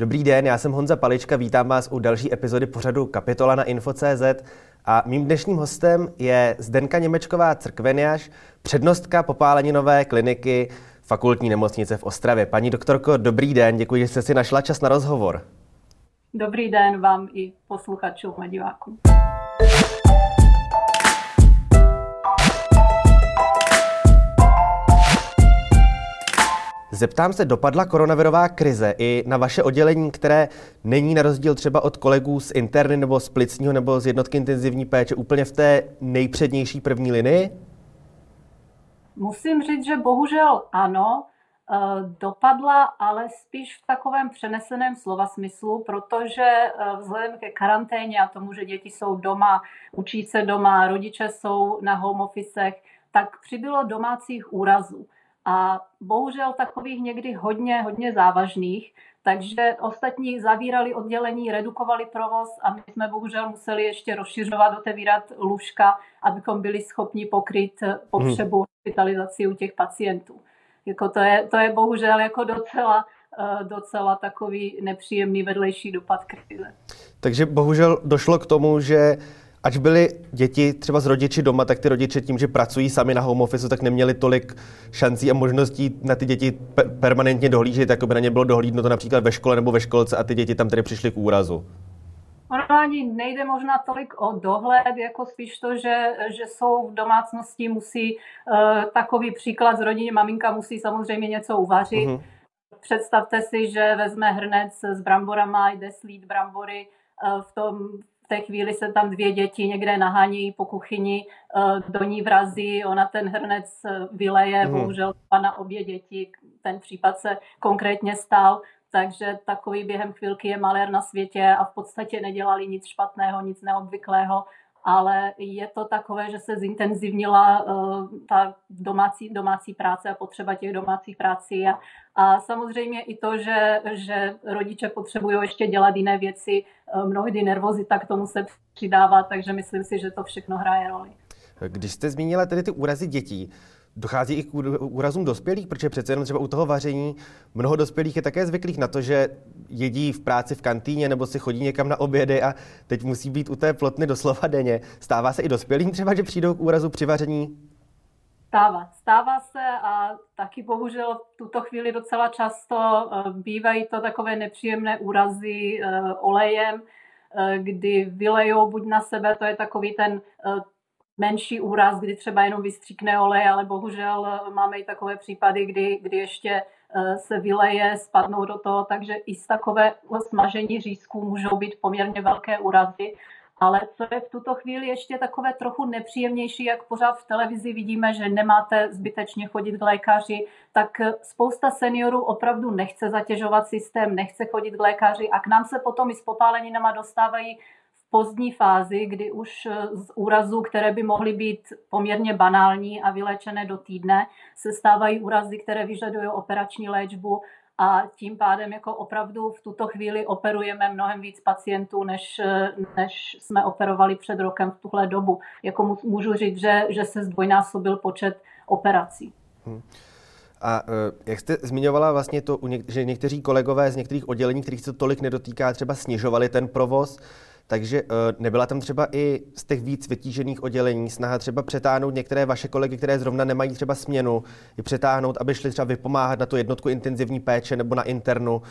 Dobrý den, já jsem Honza Palička, vítám vás u další epizody pořadu Kapitola na Info.cz a mým dnešním hostem je Zdenka Němečková Crkveniaš, přednostka popáleninové kliniky fakultní nemocnice v Ostravě. Paní doktorko, dobrý den, děkuji, že jste si našla čas na rozhovor. Dobrý den vám i posluchačům a divákům. Zeptám se, dopadla koronavirová krize i na vaše oddělení, které není na rozdíl třeba od kolegů z interny nebo z plicního nebo z jednotky intenzivní péče úplně v té nejpřednější první linii? Musím říct, že bohužel ano, eh, dopadla, ale spíš v takovém přeneseném slova smyslu, protože eh, vzhledem ke karanténě a tomu, že děti jsou doma, učí se doma, rodiče jsou na home officech, tak přibylo domácích úrazů a bohužel takových někdy hodně, hodně závažných, takže ostatní zavírali oddělení, redukovali provoz a my jsme bohužel museli ještě rozšiřovat, otevírat lůžka, abychom byli schopni pokryt potřebu hmm. hospitalizaci u těch pacientů. Jako to, je, to je bohužel jako docela, eh, docela takový nepříjemný vedlejší dopad krize. Takže bohužel došlo k tomu, že Ač byly děti třeba z rodiči doma, tak ty rodiče tím, že pracují sami na home office, tak neměli tolik šancí a možností na ty děti permanentně dohlížet, jako by na ně bylo dohlídnuto například ve škole nebo ve školce a ty děti tam tedy přišly k úrazu. Ono ani nejde možná tolik o dohled, jako spíš to, že, že jsou v domácnosti, musí uh, takový příklad z rodiny, maminka musí samozřejmě něco uvařit. Uh-huh. Představte si, že vezme hrnec s bramborama, jde slít brambory, uh, v tom té chvíli se tam dvě děti někde nahání po kuchyni, eh, do ní vrazí, ona ten hrnec eh, vyleje, mm. bohužel na obě děti, ten případ se konkrétně stal, takže takový během chvilky je malér na světě a v podstatě nedělali nic špatného, nic neobvyklého ale je to takové, že se zintenzivnila uh, ta domácí, domácí práce a potřeba těch domácích prací a, a samozřejmě i to, že, že rodiče potřebují ještě dělat jiné věci, uh, mnohdy nervozita k tomu se přidává, takže myslím si, že to všechno hraje roli. Když jste zmínila tedy ty úrazy dětí, dochází i k úrazům dospělých, protože přece jenom třeba u toho vaření mnoho dospělých je také zvyklých na to, že jedí v práci v kantýně nebo si chodí někam na obědy a teď musí být u té plotny doslova denně. Stává se i dospělým třeba, že přijdou k úrazu při vaření? Stává. Stává se a taky bohužel v tuto chvíli docela často eh, bývají to takové nepříjemné úrazy eh, olejem, eh, kdy vylejou buď na sebe, to je takový ten menší úraz, kdy třeba jenom vystříkne olej, ale bohužel eh, máme i takové případy, kdy, kdy ještě eh, se vyleje, spadnou do toho, takže i z takové smažení řízků můžou být poměrně velké úrazy. Ale co je v tuto chvíli ještě takové trochu nepříjemnější, jak pořád v televizi vidíme, že nemáte zbytečně chodit k lékaři, tak eh, spousta seniorů opravdu nechce zatěžovat systém, nechce chodit k lékaři a k nám se potom i s popáleninama dostávají pozdní fázi, kdy už eh, z úrazů, které by mohly být poměrně banální a vylečené do týdne, se stávají úrazy, které vyžadují operační léčbu a tím pádem jako opravdu v tuto chvíli operujeme mnohem víc pacientů, než, eh, než jsme operovali před rokem v tuhle dobu. Jako můžu říct, že, že se zdvojnásobil počet operací. Hmm. A eh, jak jste zmiňovala vlastně to, že někteří kolegové z některých oddělení, kterých se to tolik nedotýká, třeba snižovali ten provoz, takže uh, nebyla tam třeba i z těch víc vytížených oddělení snaha třeba přetáhnout některé vaše kolegy, které zrovna nemají třeba směnu, je přetáhnout, aby šli třeba vypomáhat na tu jednotku intenzivní péče nebo na internu.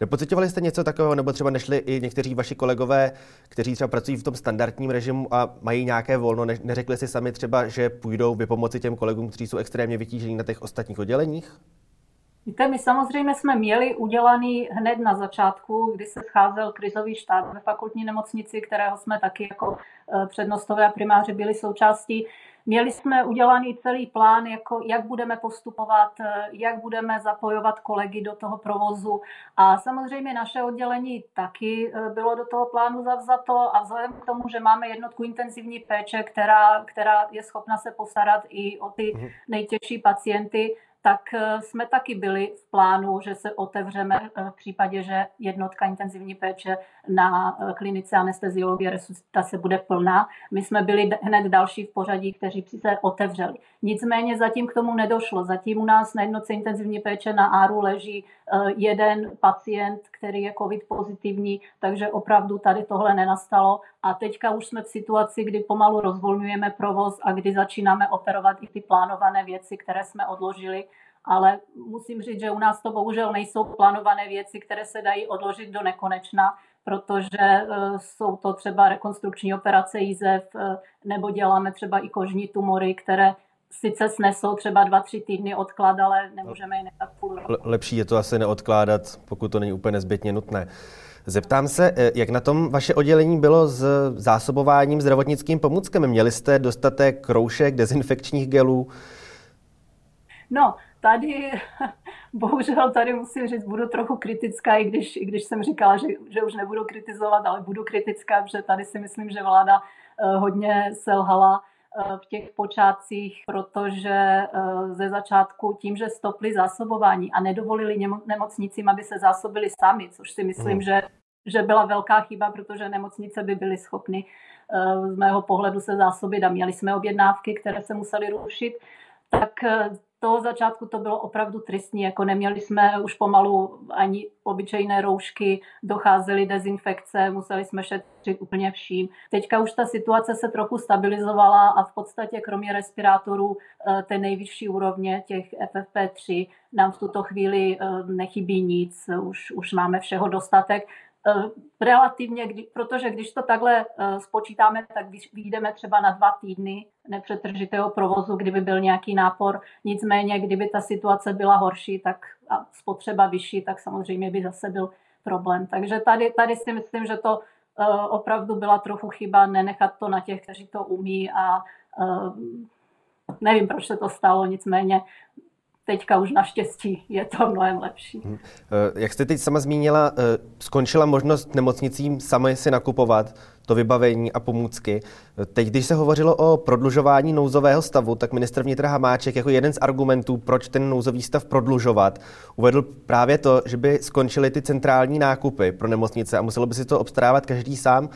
Nepocitovali jste něco takového, nebo třeba nešli i někteří vaši kolegové, kteří třeba pracují v tom standardním režimu a mají nějaké volno, ne, neřekli si sami třeba, že půjdou vypomoci těm kolegům, kteří jsou extrémně vytížení na těch ostatních odděleních? Víte, my samozřejmě jsme měli udělaný hned na začátku, kdy se scházel krizový štáb ve fakultní nemocnici, kterého jsme taky jako eh, přednostové a primáři byli součástí. Měli jsme udělaný celý plán, jako jak budeme postupovat, eh, jak budeme zapojovat kolegy do toho provozu. A samozřejmě naše oddělení taky eh, bylo do toho plánu zavzato a vzhledem k tomu, že máme jednotku intenzivní péče, která, která je schopna se postarat i o ty mhm. nejtěžší pacienty, tak eh, jsme taky byli v plánu, že se otevřeme eh, v případě, že jednotka intenzivní péče na eh, klinice anesteziologie resuscitace bude plná. My jsme byli hned další v pořadí, kteří se otevřeli. Nicméně zatím k tomu nedošlo. Zatím u nás na jednotce intenzivní péče na ARU leží jeden pacient, který je COVID pozitivní, takže opravdu tady tohle nenastalo. A teďka už jsme v situaci, kdy pomalu rozvolňujeme provoz a kdy začínáme operovat i ty plánované věci, které jsme odložili ale musím říct, že u nás to bohužel nejsou plánované věci, které se dají odložit do nekonečna, protože eh, jsou to třeba rekonstrukční operace jízev, eh, nebo děláme třeba i kožní tumory, které sice snesou třeba dva, tři týdny odklad, ale nemůžeme je nechat půl roku. Lepší je to asi neodkládat, pokud to není úplně nezbytně nutné. Zeptám se, eh, jak na tom vaše oddělení bylo s zásobováním zdravotnickým pomůckami? Měli jste dostatek roušek, dezinfekčních gelů? No, tady, bohužel tady musím říct, budu trochu kritická, i když, i když jsem říkala, že, že už nebudu kritizovat, ale budu kritická, protože tady si myslím, že vláda eh, hodně selhala eh, v těch počátcích, protože eh, ze začátku tím, že stopli zásobování a nedovolili nemocnicím, aby se zásobili sami, což si myslím, mm. že, že byla velká chyba, protože nemocnice by byly schopny z mého pohledu se zásobit a měli jsme objednávky, které se museli rušit, tak toho začátku to bylo opravdu tristní, jako neměli jsme už pomalu ani obyčejné roušky, docházely dezinfekce, museli jsme šetřit úplně vším. Teďka už ta situace se trochu stabilizovala a v podstatě kromě respirátorů eh, té nejvyšší úrovně, těch FFP3, nám v tuto chvíli eh, nechybí nic, už, už máme všeho dostatek. Eh, relativně, kdy, protože když to takhle uh, spočítáme, tak vyjdeme třeba na dva týdny nepřetržitého provozu, kdyby byl nějaký nápor. Nicméně, kdyby ta situace byla horší, tak a spotřeba vyšší, tak samozřejmě by zase byl problém. Takže tady, tady si myslím, že to uh, opravdu byla trochu chyba nenechat to na těch, kteří to umí a nevím, proč se to stalo, nicméně teďka už naštěstí je to mnohem lepší. Hmm. Jak jste teď sama zmínila, eh, skončila možnost nemocnicím sami si nakupovat to vybavení a pomůcky. Teď, když se hovořilo o prodlužování nouzového stavu, tak ministr vnitra Hamáček jako jeden z argumentů, proč ten nouzový stav prodlužovat, uvedl právě to, že by skončily ty centrální nákupy pro nemocnice a muselo by si to obstarávat každý sám.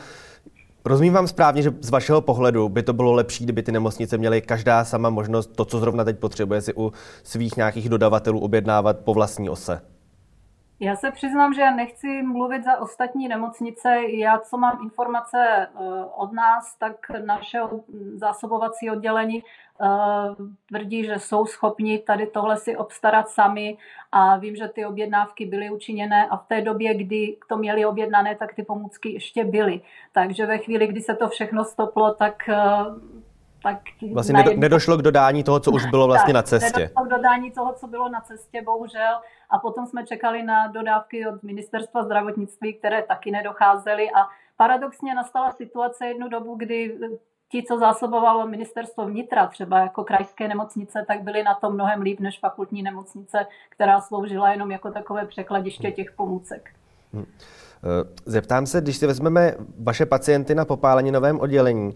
Rozumím vám správně, že z vašeho pohledu by to bylo lepší, kdyby ty nemocnice měly každá sama možnost to, co zrovna teď potřebuje, si u svých nějakých dodavatelů objednávat po vlastní ose? Já se přiznám, že já nechci mluvit za ostatní nemocnice. Já, co mám informace eh, od nás, tak naše zásobovací oddělení tvrdí, že jsou schopni tady tohle si obstarat sami a vím, že ty objednávky byly učiněné a v té době, kdy to měli objednané, tak ty pomůcky ještě byly. Takže ve chvíli, kdy se to všechno stoplo, tak eh, tak vlastně najednou... nedošlo k dodání toho, co už bylo vlastně tak, na cestě. Nedošlo k dodání toho, co bylo na cestě, bohužel. A potom jsme čekali na dodávky od ministerstva zdravotnictví, které taky nedocházely. A paradoxně nastala situace jednu dobu, kdy ti, co zásobovalo ministerstvo vnitra, třeba jako krajské nemocnice, tak byli na tom mnohem líp než fakultní nemocnice, která sloužila jenom jako takové překladiště těch pomůcek. Hmm. Eh, zeptám se, když si vezmeme vaše pacienty na popáleninovém oddělení,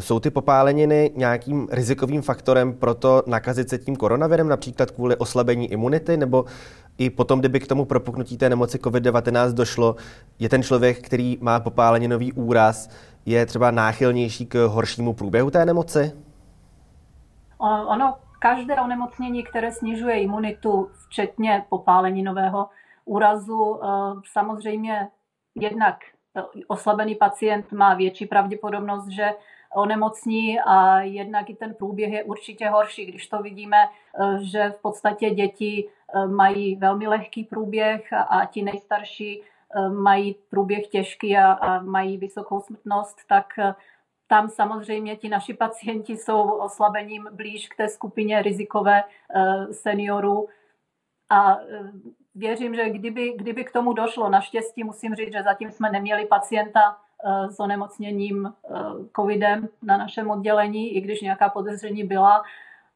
jsou ty popáleniny nějakým rizikovým faktorem pro to nakazit se tím koronavirem, například kvůli oslabení imunity, nebo i potom, kdyby k tomu propuknutí té nemoci COVID-19 došlo, je ten člověk, který má popáleninový úraz, je třeba náchylnější k horšímu průběhu té nemoci? Ono, každé onemocnění, které snižuje imunitu, včetně popáleninového úrazu, eh, samozřejmě jednak eh, oslabený pacient má větší pravděpodobnost, že onemocní a jednak i ten průběh je určitě horší, když to vidíme, eh, že v podstatě děti mají velmi lehký průběh a ti nejstarší mají průběh těžký a, a mají vysokou smrtnost, tak tam samozřejmě ti naši pacienti jsou oslabením blíž k té skupině rizikové seniorů a věřím, že kdyby, kdyby k tomu došlo, naštěstí musím říct, že zatím jsme neměli pacienta eh, s onemocněním eh, covidem na našem oddělení, i když nějaká podezření byla,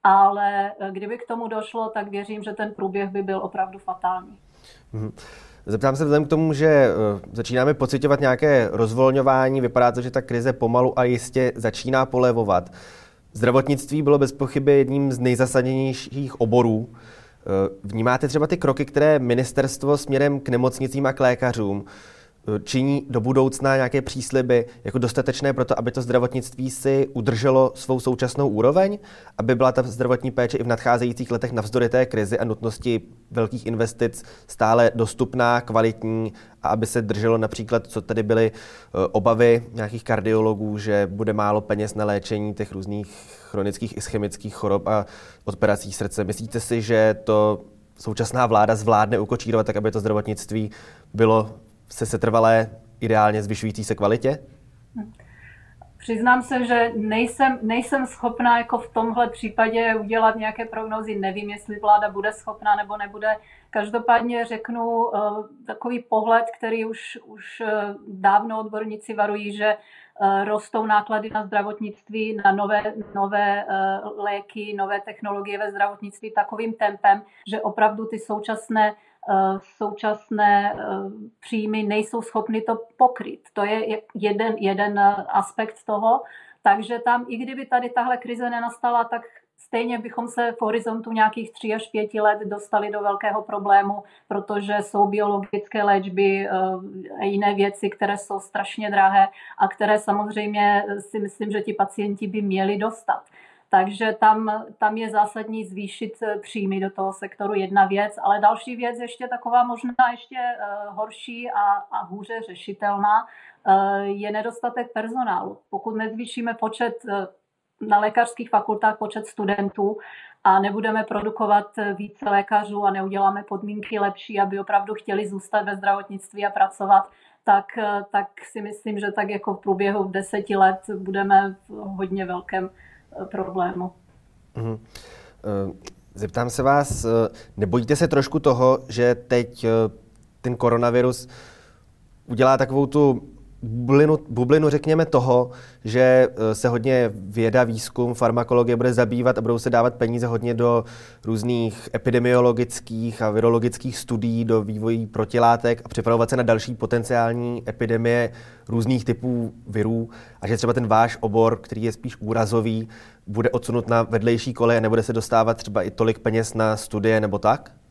ale eh, kdyby k tomu došlo, tak věřím, že ten průběh by byl opravdu fatální. Mm-hmm. Zeptám se vzhledem k tomu, že začínáme pocitovat nějaké rozvolňování, vypadá to, že ta krize pomalu a jistě začíná polevovat. Zdravotnictví bylo bez pochyby jedním z nejzasaděnějších oborů Vnímáte třeba ty kroky, které ministerstvo směrem k nemocnicím a k lékařům činí do budoucna nějaké přísliby jako dostatečné pro to, aby to zdravotnictví si udrželo svou současnou úroveň, aby byla ta zdravotní péče i v nadcházejících letech navzdory té krizi a nutnosti velkých investic stále dostupná, kvalitní a aby se drželo například, co tady byly eh, obavy nějakých kardiologů, že bude málo peněz na léčení těch různých chronických ischemických chorob a operací srdce. Myslíte si, že to současná vláda zvládne ukočírovat tak, aby to zdravotnictví bylo se setrvalé, ideálně zvyšující se kvalitě? Přiznám se, že nejsem, nejsem schopná jako v tomhle případě udělat nějaké prognozy. Nevím, jestli vláda bude schopná nebo nebude. Každopádně řeknu uh, takový pohled, který už, už uh, dávno odborníci varují, že uh, rostou náklady na zdravotnictví, na nové, nové léky, nové technologie ve zdravotnictví takovým tempem, že opravdu ty současné Eh, současné eh, příjmy nejsou schopny to pokryt. To je jeden, jeden eh, aspekt toho. Takže tam, i kdyby tady tahle krize nenastala, tak stejně bychom se v horizontu nějakých 3 až 5 let dostali do velkého problému, protože jsou biologické léčby a jiné věci, které jsou strašně drahé a které samozřejmě si myslím, že ti pacienti by měli dostat. Takže tam, tam je zásadní zvýšit eh, příjmy do toho sektoru jedna věc, ale další věc ještě taková možná ještě uh, horší a, a hůře řešitelná uh, je nedostatek personálu. Pokud nezvýšíme počet na lékařských fakultách počet studentů a nebudeme produkovat více lékařů a neuděláme podmínky lepší, aby opravdu chtěli zůstat ve zdravotnictví a pracovat, tak, tak si myslím, že tak jako v průběhu deseti let budeme v hodně velkém problému. Mm-hmm. Zeptám se vás, eh, nebojíte se trošku toho, že teď eh, ten koronavirus udělá takovou tu bublinu, bublinu, řekněme, toho, že eh, se hodně věda, výzkum, farmakologie bude zabývat a budou se dávat peníze hodně do různých epidemiologických a virologických studií, do vývojí protilátek a připravovat se na další potenciální epidemie různých typů virů a že třeba ten váš obor, který je spíš úrazový, bude odsunut na vedlejší kole a nebude se dostávat třeba i tolik peněz na studie nebo tak?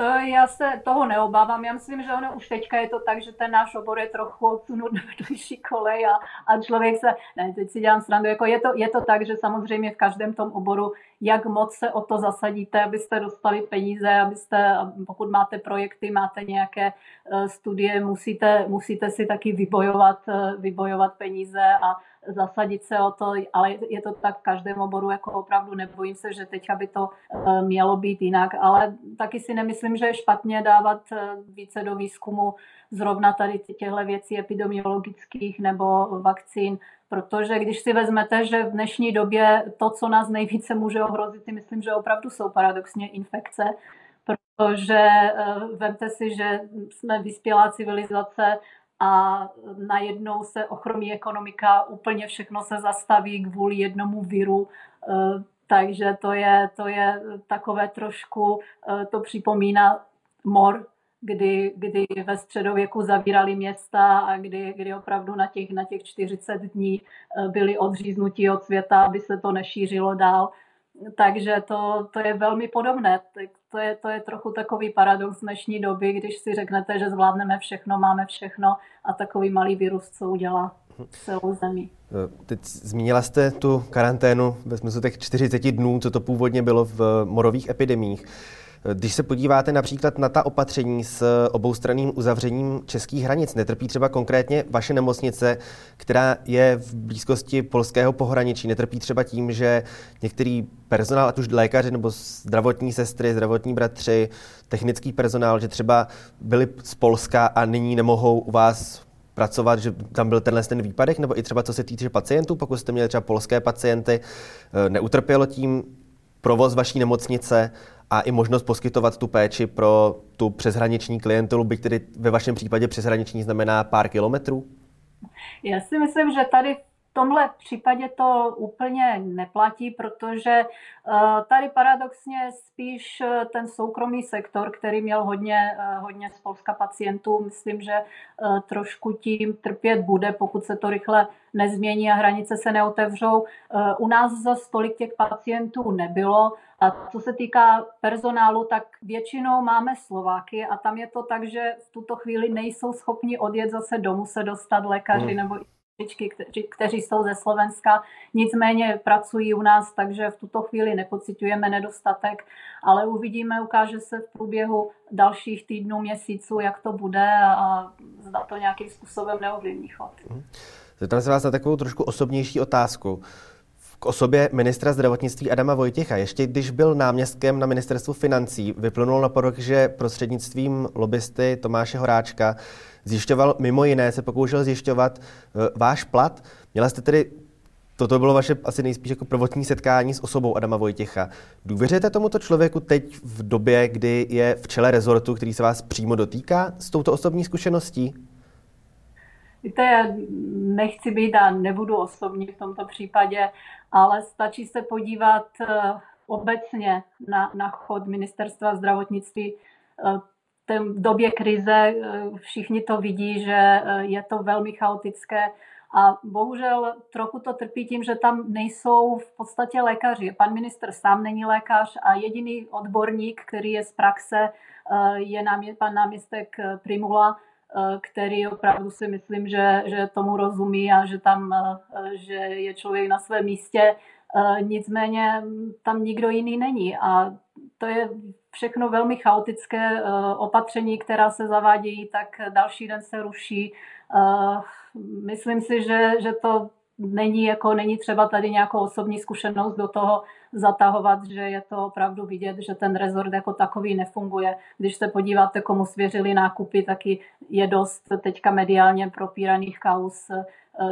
To já se toho neobávám. Já myslím, že ono už teďka je to tak, že ten náš obor je trochu odsunut na vedlejší kolej a, a člověk se, ne, teď si dělám srandu, jako je to, je to tak, že samozřejmě v každém tom oboru, jak moc se o to zasadíte, abyste dostali peníze, abyste, pokud máte projekty, máte nějaké eh, studie, musíte, musíte si taky vybojovat, eh, vybojovat peníze a zasadit se o to, ale je to tak v každém oboru, jako opravdu nebojím se, že teď by to eh, mělo být jinak, ale taky si nemyslím, že je špatně dávat více do výzkumu zrovna tady těchto věcí epidemiologických nebo vakcín, protože když si vezmete, že v dnešní době to, co nás nejvíce může ohrozit, myslím, že opravdu jsou paradoxně infekce, protože eh, vemte si, že jsme vyspělá civilizace, a najednou se ochromí ekonomika, úplně všechno se zastaví kvůli jednomu viru, e, takže to je, to je takové trošku, e, to připomíná mor, kdy, kdy ve středověku zavírali města a kdy, kdy opravdu na těch, na těch 40 dní e, byli odříznutí od světa, aby se to nešířilo dál. Takže to, to je velmi podobné. To je, to je trochu takový paradox dnešní doby, když si řeknete, že zvládneme všechno, máme všechno a takový malý virus, co udělá celou zemi. Teď zmínila jste tu karanténu ve smyslu těch 40 dnů, co to původně bylo v morových epidemích. Když se podíváte například na ta opatření s oboustranným uzavřením českých hranic, netrpí třeba konkrétně vaše nemocnice, která je v blízkosti polského pohraničí, netrpí třeba tím, že některý personál, ať už lékaři nebo zdravotní sestry, zdravotní bratři, technický personál, že třeba byli z Polska a nyní nemohou u vás pracovat, že tam byl tenhle ten výpadek, nebo i třeba co se týče pacientů, pokud jste měli třeba polské pacienty, eh, neutrpělo tím provoz vaší nemocnice a i možnost poskytovat tu péči pro tu přeshraniční klientelu, byť tedy ve vašem případě přeshraniční znamená pár kilometrů? Já si myslím, že tady v tomhle případě to úplně neplatí, protože eh, tady paradoxně spíš eh, ten soukromý sektor, který měl hodně, eh, hodně z Polska pacientů, myslím, že trošku tím trpět bude, pokud se to rychle nezmění a hranice se neotevřou. U nás za stolik těch pacientů nebylo A co se týká personálu, tak většinou máme Slováky a tam je to tak, že v tuto chvíli nejsou schopni odjet zase domů se dostat lékaři hmm. nebo kteří, kteří jsou ze Slovenska, nicméně pracují u nás, takže v tuto chvíli nepocitujeme nedostatek, ale uvidíme, ukáže se v průběhu dalších týdnů, měsíců, jak to bude a zda to nějakým způsobem neovlivní chod. Mhm. Zeptám se vás na takovou trošku osobnější otázku k osobě ministra zdravotnictví Adama Vojtěcha. Ještě když byl náměstkem na ministerstvu financí, vyplnul na porok, že prostřednictvím lobbysty Tomáše Horáčka zjišťoval, mimo jiné se pokoušel zjišťovat uh, váš plat. Měla jste tedy, toto bylo vaše asi nejspíš jako prvotní setkání s osobou Adama Vojtěcha. Důvěřujete tomuto člověku teď v době, kdy je v čele rezortu, který se vás přímo dotýká s touto osobní zkušeností? Víte, nechci být a nebudu osobní v tomto případě, ale stačí se podívat eh, obecně na, na chod ministerstva zdravotnictví. Eh, v době krize eh, všichni to vidí, že je to velmi chaotické a bohužel trochu to trpí tím, že tam nejsou v podstatě lékaři. Pan minister sám není lékař a jediný odborník, který je z praxe, je pan náměstek Primula, který opravdu si myslím, že, že tomu rozumí a že tam eh, že je člověk na svém místě. Eh, nicméně tam nikdo jiný není a to je všechno velmi chaotické opatření, která se zavádějí, tak další den se ruší. Myslím si, že, že to není, jako, není třeba tady nějakou osobní zkušenost do toho zatahovat, že je to opravdu vidět, že ten rezort jako takový nefunguje. Když se podíváte, komu svěřili nákupy, taky je dost teďka mediálně propíraných kaus, eh,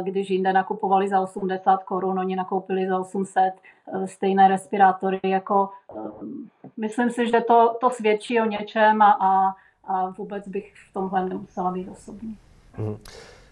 když jinde nakupovali za 80 korun, oni nakoupili za 800 eh, stejné respirátory. Jako, eh, myslím si, že to, to svědčí o něčem a, a, a vůbec bych v tomhle nemusela být osobní. Mm.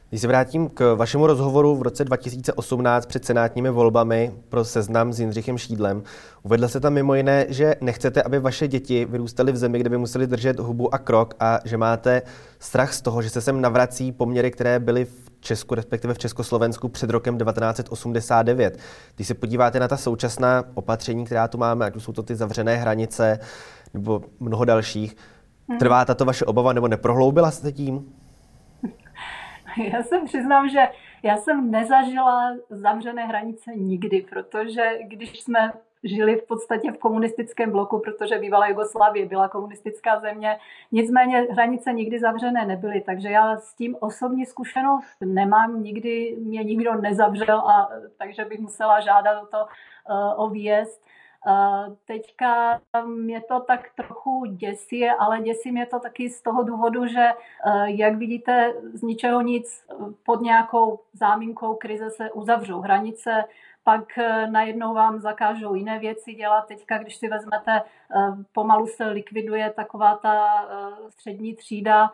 Když se vrátím k vašemu rozhovoru v roce 2018 před senátními volbami pro seznam s Jindřichem Šídlem, uvedl se tam mimo jiné, že nechcete, aby vaše děti vyrůstaly v zemi, kde by museli držet hubu a krok a že máte strach z toho, že se sem navrací poměry, které byly v Česku, respektive v Československu před rokem 1989. Když se podíváte na ta současná opatření, která tu máme, ať už jsou to ty zavřené hranice nebo mnoho dalších, mhm. trvá tato vaše obava nebo neprohloubila se tím? Já jsem přiznám, že já jsem nezažila zavřené hranice nikdy, protože když jsme žili v podstatě v komunistickém bloku, protože bývalá Jugoslávie byla komunistická země. Nicméně hranice nikdy zavřené nebyly, takže já s tím osobní zkušenost nemám, nikdy mě nikdo nezavřel, a, takže bych musela žádat o to uh, o výjezd. Teďka mě to tak trochu děsí, ale děsí mě to taky z toho důvodu, že jak vidíte, z ničeho nic pod nějakou záminkou krize se uzavřou hranice, pak najednou vám zakážou jiné věci dělat. Teďka, když si vezmete, pomalu se likviduje taková ta střední třída,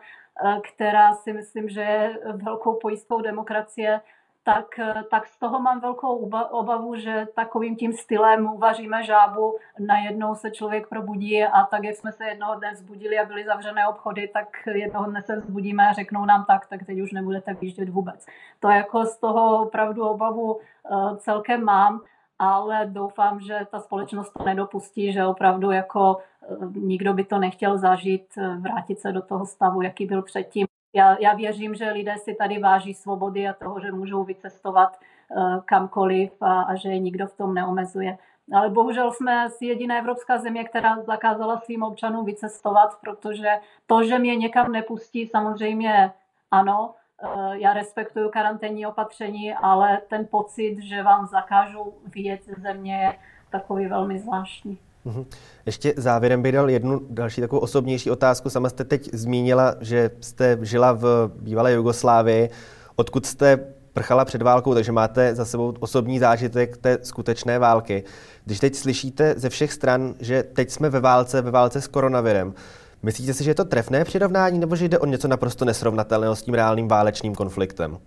která si myslím, že je velkou pojistkou demokracie tak, eh, tak z toho mám velkou obavu, že takovým tím stylem uvaříme žábu, najednou se člověk probudí a tak, jak jsme se jednoho dne zbudili a byly zavřené obchody, tak jednoho dne se vzbudíme a řeknou nám tak, tak teď už nebudete vyjíždět vůbec. To jako z toho opravdu obavu eh, celkem mám, ale doufám, že ta společnost to nedopustí, že opravdu jako eh, nikdo by to nechtěl zažít, vrátit se do toho stavu, jaký byl předtím já, já věřím, že lidé si tady váží svobody a toho, že můžou vycestovat uh, kamkoliv a, a že je nikdo v tom neomezuje. Ale bohužel jsme jediná evropská země, která zakázala svým občanům vycestovat, protože to, že mě někam nepustí, samozřejmě ano, uh, já respektuju karanténní opatření, ale ten pocit, že vám zakážou vyjet ze země, je takový velmi zvláštní. Mhm. Ještě závěrem bych dal jednu další takovou osobnější otázku. Sama jste teď zmínila, že jste žila v bývalé Jugoslávii, odkud jste prchala před válkou, takže máte za sebou osobní zážitek té skutečné války. Když teď slyšíte ze všech stran, že teď jsme ve válce, ve válce s koronavirem, myslíte si, že je to trefné přirovnání, nebo že jde o něco naprosto nesrovnatelného s tím reálným válečným konfliktem?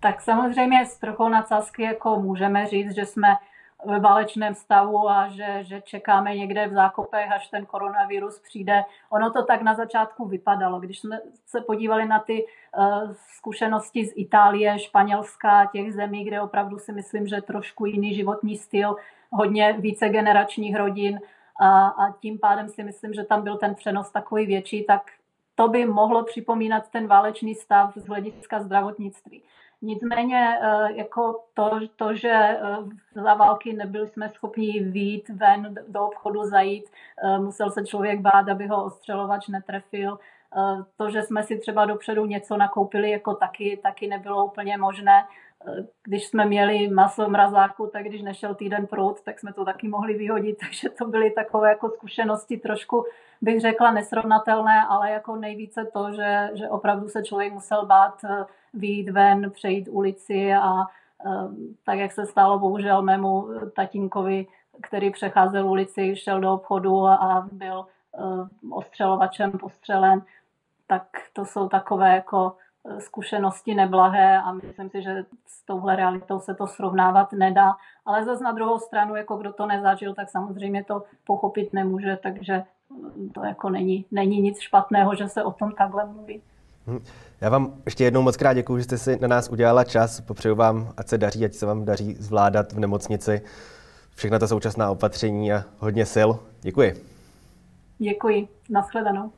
Tak samozřejmě s trochou nadsázky jako můžeme říct, že jsme ve válečném stavu a že, že čekáme někde v zákopech, až ten koronavirus přijde. Ono to tak na začátku vypadalo. Když jsme se podívali na ty uh, zkušenosti z Itálie, Španělska, těch zemí, kde opravdu si myslím, že trošku jiný životní styl, hodně více generačních rodin a, a tím pádem si myslím, že tam byl ten přenos takový větší, tak to by mohlo připomínat ten válečný stav z hlediska zdravotnictví. Nicméně eh, jako to, to, že eh, za války nebyli jsme schopni výjít ven do obchodu, zajít, eh, musel se člověk bát, aby ho ostřelovač netrefil. To, že jsme si třeba dopředu něco nakoupili, jako taky, taky nebylo úplně možné. Když jsme měli maso v mrazáku, tak když nešel týden prout, tak jsme to taky mohli vyhodit, takže to byly takové jako zkušenosti trošku, bych řekla, nesrovnatelné, ale jako nejvíce to, že, že opravdu se člověk musel bát výjít ven, přejít ulici a tak, jak se stalo bohužel mému tatínkovi, který přecházel ulici, šel do obchodu a byl ostřelovačem postřelen, tak to jsou takové jako zkušenosti neblahé a myslím si, že s touhle realitou se to srovnávat nedá. Ale zase na druhou stranu, jako kdo to nezažil, tak samozřejmě to pochopit nemůže, takže to jako není, není nic špatného, že se o tom takhle mluví. Hm. Já vám ještě jednou moc krát děkuji, že jste si na nás udělala čas. Popřeju vám, ať se daří, ať se vám daří zvládat v nemocnici všechna ta současná opatření a hodně sil. Děkuji. Děkuji. Naschledanou.